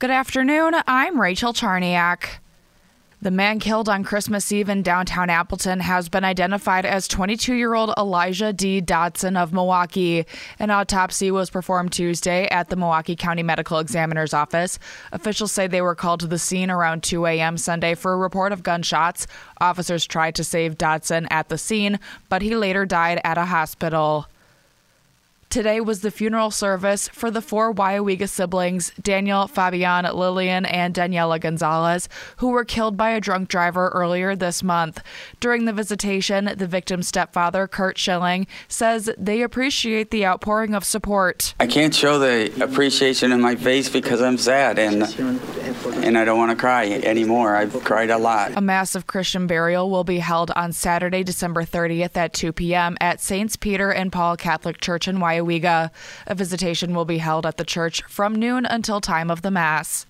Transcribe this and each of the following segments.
Good afternoon. I'm Rachel Charniak. The man killed on Christmas Eve in downtown Appleton has been identified as 22 year old Elijah D. Dotson of Milwaukee. An autopsy was performed Tuesday at the Milwaukee County Medical Examiner's Office. Officials say they were called to the scene around 2 a.m. Sunday for a report of gunshots. Officers tried to save Dotson at the scene, but he later died at a hospital. Today was the funeral service for the four Weyauwega siblings, Daniel, Fabian, Lilian, and Daniela Gonzalez, who were killed by a drunk driver earlier this month. During the visitation, the victim's stepfather, Kurt Schilling, says they appreciate the outpouring of support. I can't show the appreciation in my face because I'm sad and and I don't want to cry anymore. I've cried a lot. A Mass of Christian burial will be held on Saturday, December 30th at 2 p.m. at Saints Peter and Paul Catholic Church in Weyauwega. A visitation will be held at the church from noon until time of the Mass.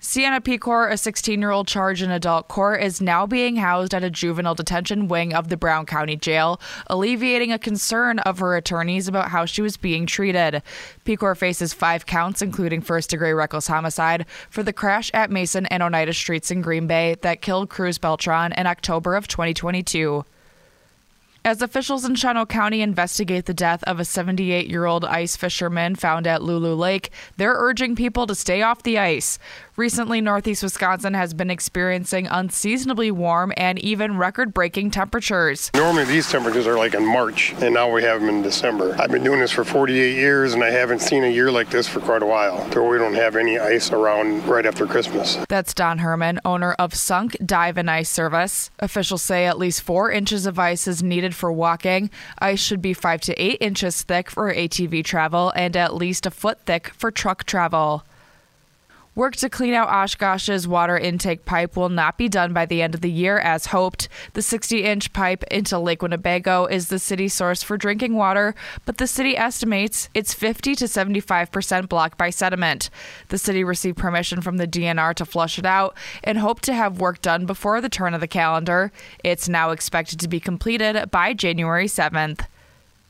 Sienna Pecor, a 16 year old charged in adult court, is now being housed at a juvenile detention wing of the Brown County Jail, alleviating a concern of her attorneys about how she was being treated. Pecor faces five counts, including first degree reckless homicide, for the crash at Mason and Oneida Streets in Green Bay that killed Cruz Beltran in October of 2022. As officials in Shawano County investigate the death of a 78 year old ice fisherman found at Lulu Lake, they're urging people to stay off the ice. Recently, northeast Wisconsin has been experiencing unseasonably warm and even record breaking temperatures. Normally, these temperatures are like in March, and now we have them in December. I've been doing this for 48 years, and I haven't seen a year like this for quite a while, where we don't have any ice around right after Christmas. That's Don Herman, owner of Sunk Dive and Ice Service. Officials say at least four inches of ice is needed for walking. Ice should be five to eight inches thick for ATV travel and at least a foot thick for truck travel. Work to clean out Oshkosh's water intake pipe will not be done by the end of the year as hoped. The 60 inch pipe into Lake Winnebago is the city's source for drinking water, but the city estimates it's 50 to 75% blocked by sediment. The city received permission from the DNR to flush it out and hope to have work done before the turn of the calendar. It's now expected to be completed by January 7th.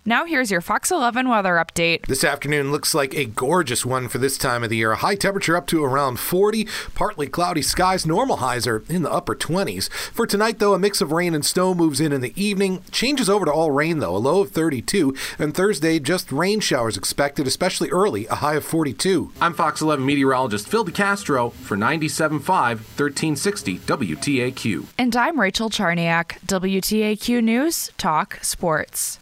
Now here's your Fox 11 weather update. This afternoon looks like a gorgeous one for this time of the year. A high temperature up to around 40, partly cloudy skies. Normal highs are in the upper 20s. For tonight, though, a mix of rain and snow moves in in the evening. Changes over to all rain, though, a low of 32. And Thursday, just rain showers expected, especially early, a high of 42. I'm Fox 11 meteorologist Phil DeCastro for 97.5 1360 WTAQ. And I'm Rachel Charniak, WTAQ News Talk Sports.